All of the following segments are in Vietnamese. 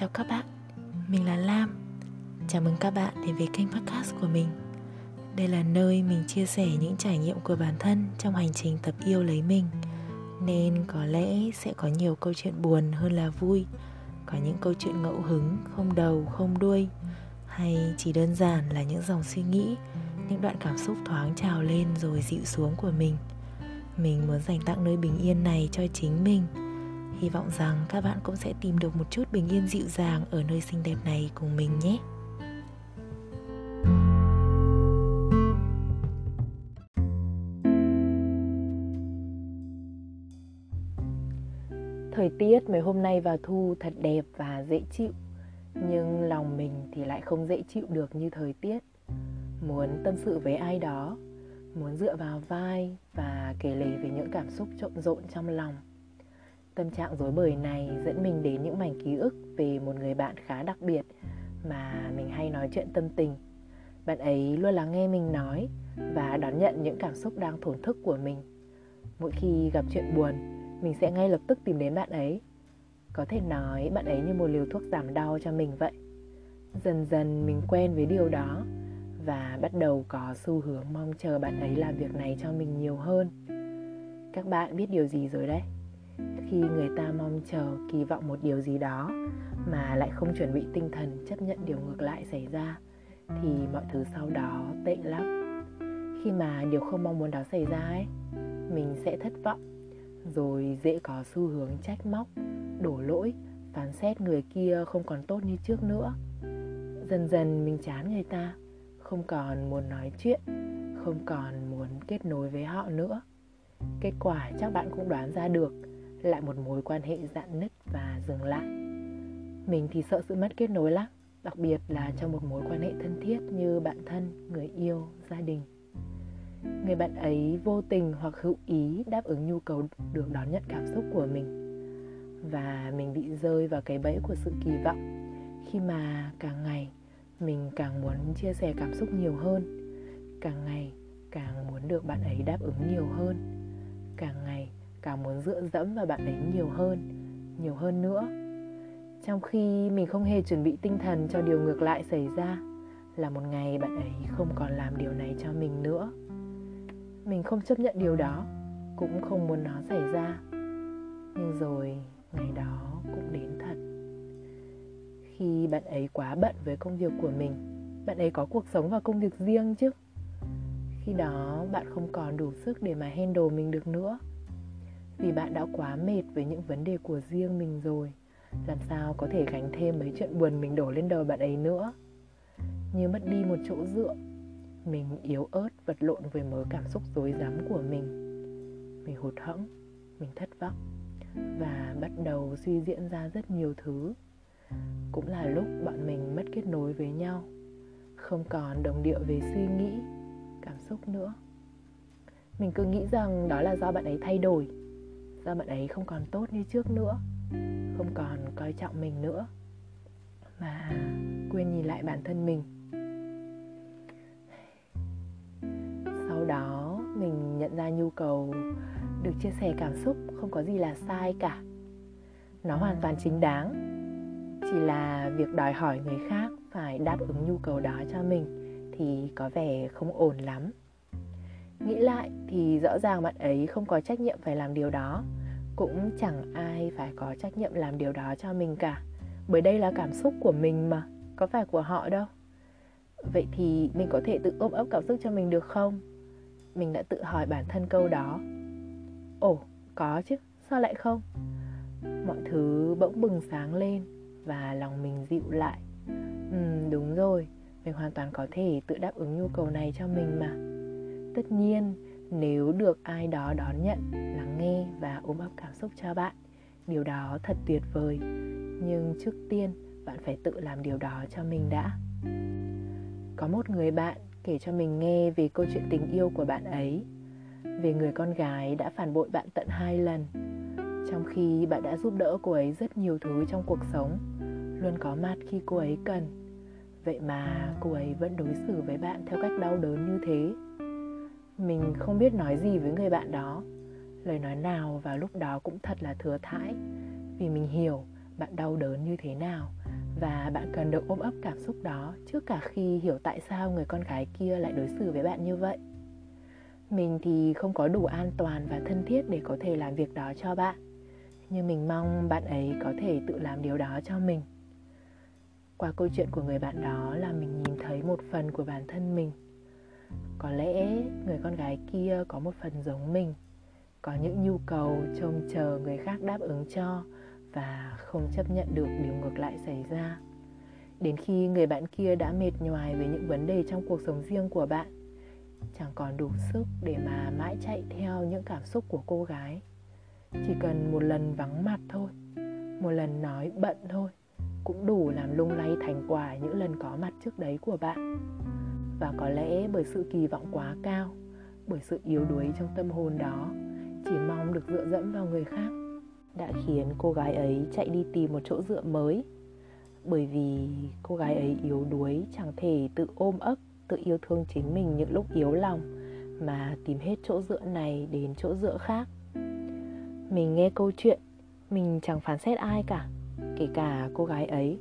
Chào các bạn, mình là Lam. Chào mừng các bạn đến với kênh podcast của mình. Đây là nơi mình chia sẻ những trải nghiệm của bản thân trong hành trình tập yêu lấy mình. Nên có lẽ sẽ có nhiều câu chuyện buồn hơn là vui Có những câu chuyện ngẫu hứng, không đầu, không đuôi Hay chỉ đơn giản là những dòng suy nghĩ Những đoạn cảm xúc thoáng trào lên rồi dịu xuống của mình. Mình muốn dành tặng nơi bình yên này cho chính mình. Hy vọng rằng các bạn cũng sẽ tìm được một chút bình yên dịu dàng ở nơi xinh đẹp này cùng mình nhé. Thời tiết mấy hôm nay vào thu thật đẹp và dễ chịu, Nhưng lòng mình thì lại không dễ chịu được như thời tiết Muốn tâm sự với ai đó, Muốn dựa vào vai và kể lể về những cảm xúc trộn rộn trong lòng Tâm trạng rối bời này dẫn mình đến những mảnh ký ức về một người bạn khá đặc biệt mà mình hay nói chuyện tâm tình. Bạn ấy luôn lắng nghe mình nói và đón nhận những cảm xúc đang thổn thức của mình. Mỗi khi gặp chuyện buồn, mình sẽ ngay lập tức tìm đến bạn ấy. Có thể nói bạn ấy như một liều thuốc giảm đau cho mình vậy. Dần dần mình quen với điều đó và bắt đầu có xu hướng mong chờ bạn ấy làm việc này cho mình nhiều hơn. Các bạn biết điều gì rồi đấy? Khi người ta mong chờ, kỳ vọng một điều gì đó mà lại không chuẩn bị tinh thần chấp nhận điều ngược lại xảy ra, thì mọi thứ sau đó tệ lắm. Khi mà điều không mong muốn đó xảy ra ấy, mình sẽ thất vọng, rồi dễ có xu hướng trách móc, đổ lỗi, phán xét người kia không còn tốt như trước nữa. Dần dần mình chán người ta, không còn muốn nói chuyện, không còn muốn kết nối với họ nữa. Kết quả chắc bạn cũng đoán ra được lại một mối quan hệ dạn nứt và dừng lại. Mình thì sợ sự mất kết nối lắm, đặc biệt là trong một mối quan hệ thân thiết như bạn thân, người yêu, gia đình. Người bạn ấy vô tình hoặc hữu ý đáp ứng nhu cầu được đón nhận cảm xúc của mình. Và mình bị rơi vào cái bẫy của sự kỳ vọng, khi mà càng ngày mình càng muốn chia sẻ cảm xúc nhiều hơn. Càng ngày càng muốn được bạn ấy đáp ứng nhiều hơn. Càng ngày càng muốn dựa dẫm vào bạn ấy nhiều hơn nhiều hơn nữa. Trong khi mình không hề chuẩn bị tinh thần cho điều ngược lại xảy ra, là một ngày bạn ấy không còn làm điều này cho mình nữa. Mình không chấp nhận điều đó, cũng không muốn nó xảy ra. Nhưng rồi, ngày đó cũng đến thật. Khi bạn ấy quá bận với công việc của mình, bạn ấy có cuộc sống và công việc riêng chứ. Khi đó, bạn không còn đủ sức để mà handle mình được nữa vì bạn đã quá mệt với những vấn đề của riêng mình rồi, làm sao có thể gánh thêm mấy chuyện buồn mình đổ lên đầu bạn ấy nữa? Như mất đi một chỗ dựa, mình yếu ớt vật lộn với mớ cảm xúc rối rắm của mình. Mình hụt hẫng, mình thất vọng, và bắt đầu suy diễn ra rất nhiều thứ. Cũng là lúc bọn mình mất kết nối với nhau, không còn đồng điệu về suy nghĩ, cảm xúc nữa. Mình cứ nghĩ rằng đó là do bạn ấy thay đổi do bạn ấy không còn tốt như trước nữa? Không còn coi trọng mình nữa. Mà quên nhìn lại bản thân mình. Sau đó, mình nhận ra nhu cầu được chia sẻ cảm xúc không có gì là sai cả. Nó hoàn toàn chính đáng. Chỉ là việc đòi hỏi người khác phải đáp ứng nhu cầu đó cho mình thì có vẻ không ổn lắm nghĩ lại thì rõ ràng bạn ấy không có trách nhiệm phải làm điều đó. Cũng chẳng ai phải có trách nhiệm làm điều đó cho mình cả. Bởi đây là cảm xúc của mình mà, có phải của họ đâu. Vậy thì mình có thể tự ôm ấp cảm xúc cho mình được không? Mình đã tự hỏi bản thân câu đó. Ồ, có chứ, sao lại không? Mọi thứ bỗng bừng sáng lên và lòng mình dịu lại. Ừ đúng rồi, mình hoàn toàn có thể tự đáp ứng nhu cầu này cho mình mà tất nhiên, nếu được ai đó đón nhận, lắng nghe và ôm ấp cảm xúc cho bạn, điều đó thật tuyệt vời. Nhưng trước tiên, bạn phải tự làm điều đó cho mình đã. Có một người bạn kể cho mình nghe về câu chuyện tình yêu của bạn ấy, về người con gái đã phản bội bạn tận hai lần. Trong khi bạn đã giúp đỡ cô ấy rất nhiều thứ trong cuộc sống, luôn có mặt khi cô ấy cần. Vậy mà cô ấy vẫn đối xử với bạn theo cách đau đớn như thế mình không biết nói gì với người bạn đó. Lời nói nào vào lúc đó cũng thật là thừa thãi. Vì mình hiểu bạn đau đớn như thế nào và bạn cần được ôm ấp cảm xúc đó trước cả khi hiểu tại sao người con gái kia lại đối xử với bạn như vậy. Mình thì không có đủ an toàn và thân thiết để có thể làm việc đó cho bạn. Nhưng mình mong bạn ấy có thể tự làm điều đó cho mình. Qua câu chuyện của người bạn đó là mình nhìn thấy một phần của bản thân mình có lẽ người con gái kia có một phần giống mình, có những nhu cầu trông chờ người khác đáp ứng cho và không chấp nhận được điều ngược lại xảy ra. Đến khi người bạn kia đã mệt nhoài với những vấn đề trong cuộc sống riêng của bạn, chẳng còn đủ sức để mà mãi chạy theo những cảm xúc của cô gái. Chỉ cần một lần vắng mặt thôi, một lần nói bận thôi, cũng đủ làm lung lay thành quả những lần có mặt trước đấy của bạn và có lẽ bởi sự kỳ vọng quá cao, bởi sự yếu đuối trong tâm hồn đó, chỉ mong được dựa dẫm vào người khác, đã khiến cô gái ấy chạy đi tìm một chỗ dựa mới. Bởi vì cô gái ấy yếu đuối chẳng thể tự ôm ấp, tự yêu thương chính mình những lúc yếu lòng, mà tìm hết chỗ dựa này đến chỗ dựa khác. Mình nghe câu chuyện, mình chẳng phán xét ai cả, kể cả cô gái ấy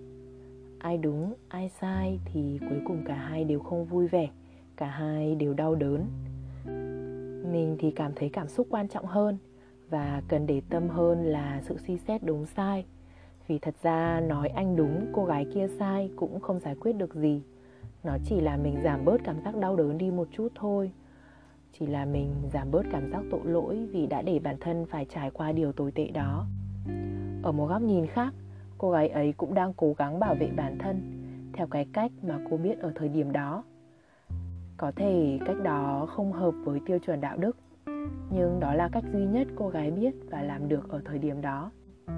ai đúng, ai sai thì cuối cùng cả hai đều không vui vẻ, cả hai đều đau đớn. Mình thì cảm thấy cảm xúc quan trọng hơn và cần để tâm hơn là sự suy xét đúng sai. Vì thật ra nói anh đúng, cô gái kia sai cũng không giải quyết được gì. Nó chỉ là mình giảm bớt cảm giác đau đớn đi một chút thôi. Chỉ là mình giảm bớt cảm giác tội lỗi vì đã để bản thân phải trải qua điều tồi tệ đó. Ở một góc nhìn khác cô gái ấy cũng đang cố gắng bảo vệ bản thân, theo cái cách mà cô biết ở thời điểm đó. Có thể cách đó không hợp với tiêu chuẩn đạo đức, nhưng đó là cách duy nhất cô gái biết và làm được ở thời điểm đó.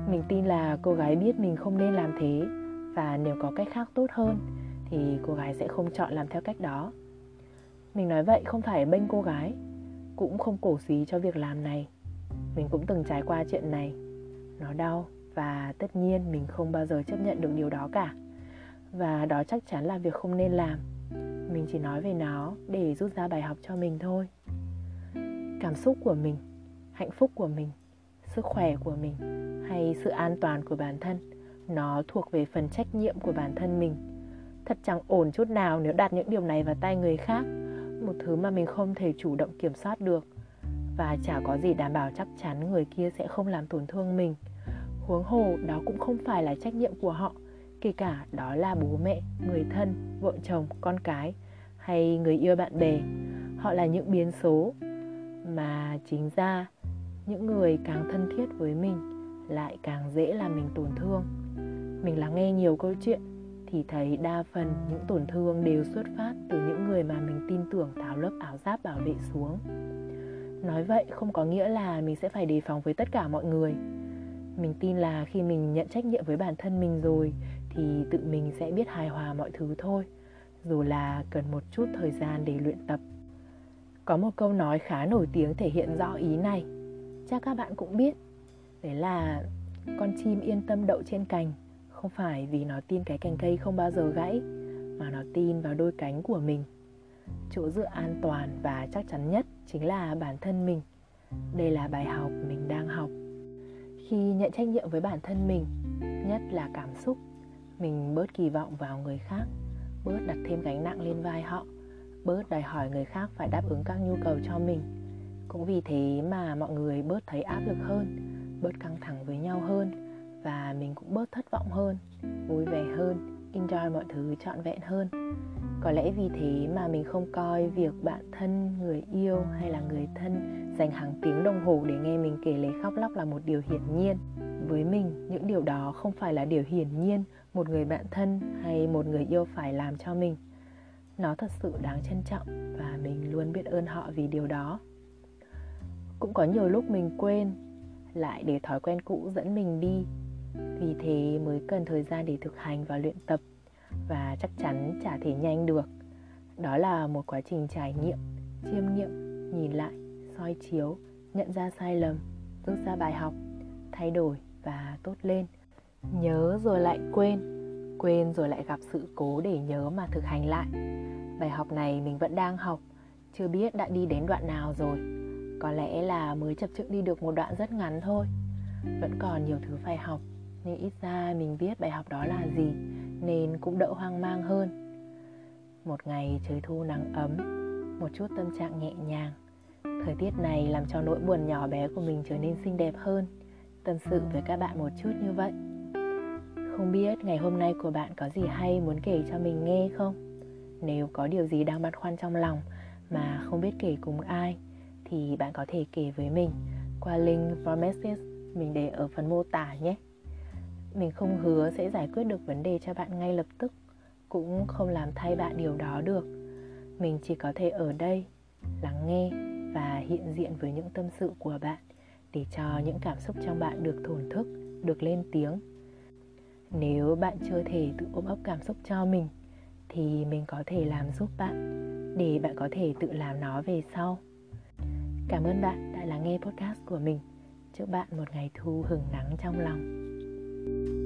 Mình tin là cô gái biết mình không nên làm thế, và nếu có cách khác tốt hơn, thì cô gái sẽ không chọn làm theo cách đó. Mình nói vậy không phải bênh cô gái, cũng không cổ xí cho việc làm này. Mình cũng từng trải qua chuyện này. Nó đau và tất nhiên mình không bao giờ chấp nhận được điều đó cả. Và đó chắc chắn là việc không nên làm. Mình chỉ nói về nó để rút ra bài học cho mình thôi. Cảm xúc của mình, hạnh phúc của mình, sức khỏe của mình hay sự an toàn của bản thân, nó thuộc về phần trách nhiệm của bản thân mình. Thật chẳng ổn chút nào nếu đặt những điều này vào tay người khác, một thứ mà mình không thể chủ động kiểm soát được. Và chả có gì đảm bảo chắc chắn người kia sẽ không làm tổn thương mình huống hồ đó cũng không phải là trách nhiệm của họ, kể cả đó là bố mẹ, người thân, vợ chồng, con cái, hay người yêu bạn bè. Họ là những biến số mà chính ra những người càng thân thiết với mình lại càng dễ làm mình tổn thương. Mình lắng nghe nhiều câu chuyện thì thấy đa phần những tổn thương đều xuất phát từ những người mà mình tin tưởng tháo lớp áo giáp bảo vệ xuống. Nói vậy không có nghĩa là mình sẽ phải đề phòng với tất cả mọi người mình tin là khi mình nhận trách nhiệm với bản thân mình rồi, thì tự mình sẽ biết hài hòa mọi thứ thôi. Dù là cần một chút thời gian để luyện tập. Có một câu nói khá nổi tiếng thể hiện rõ ý này. Chắc các bạn cũng biết. Đấy là, con chim yên tâm đậu trên cành. Không phải vì nó tin cái cành cây không bao giờ gãy, mà nó tin vào đôi cánh của mình. Chỗ dựa an toàn và chắc chắn nhất chính là bản thân mình. Đây là bài học mình đang học khi nhận trách nhiệm với bản thân mình, nhất là cảm xúc, mình bớt kỳ vọng vào người khác, bớt đặt thêm gánh nặng lên vai họ, bớt đòi hỏi người khác phải đáp ứng các nhu cầu cho mình. Cũng vì thế mà mọi người bớt thấy áp lực hơn, bớt căng thẳng với nhau hơn và mình cũng bớt thất vọng hơn, vui vẻ hơn, enjoy mọi thứ trọn vẹn hơn có lẽ vì thế mà mình không coi việc bạn thân, người yêu hay là người thân dành hàng tiếng đồng hồ để nghe mình kể lể khóc lóc là một điều hiển nhiên. Với mình, những điều đó không phải là điều hiển nhiên một người bạn thân hay một người yêu phải làm cho mình. Nó thật sự đáng trân trọng và mình luôn biết ơn họ vì điều đó. Cũng có nhiều lúc mình quên, lại để thói quen cũ dẫn mình đi. Vì thế mới cần thời gian để thực hành và luyện tập và chắc chắn chả thể nhanh được. Đó là một quá trình trải nghiệm, chiêm nghiệm, nhìn lại, soi chiếu, nhận ra sai lầm, rút ra bài học, thay đổi và tốt lên. Nhớ rồi lại quên quên rồi lại gặp sự cố để nhớ mà thực hành lại. Bài học này mình vẫn đang học, chưa biết đã đi đến đoạn nào rồi. Có lẽ là mới chập chững đi được một đoạn rất ngắn thôi. Vẫn còn nhiều thứ phải học, nhưng ít ra mình biết bài học đó là gì nên cũng đỡ hoang mang hơn. Một ngày trời thu nắng ấm, một chút tâm trạng nhẹ nhàng. Thời tiết này làm cho nỗi buồn nhỏ bé của mình trở nên xinh đẹp hơn. Tâm sự với các bạn một chút như vậy. Không biết ngày hôm nay của bạn có gì hay muốn kể cho mình nghe không? Nếu có điều gì đang băn khoăn trong lòng mà không biết kể cùng ai, thì bạn có thể kể với mình qua link Promises mình để ở phần mô tả nhé. Mình không hứa sẽ giải quyết được vấn đề cho bạn ngay lập tức, cũng không làm thay bạn điều đó được. Mình chỉ có thể ở đây, lắng nghe và hiện diện với những tâm sự của bạn để cho những cảm xúc trong bạn được thổn thức, được lên tiếng. Nếu bạn chưa thể tự ôm ấp cảm xúc cho mình thì mình có thể làm giúp bạn để bạn có thể tự làm nó về sau. Cảm ơn bạn đã lắng nghe podcast của mình. Chúc bạn một ngày thu hưởng nắng trong lòng. you.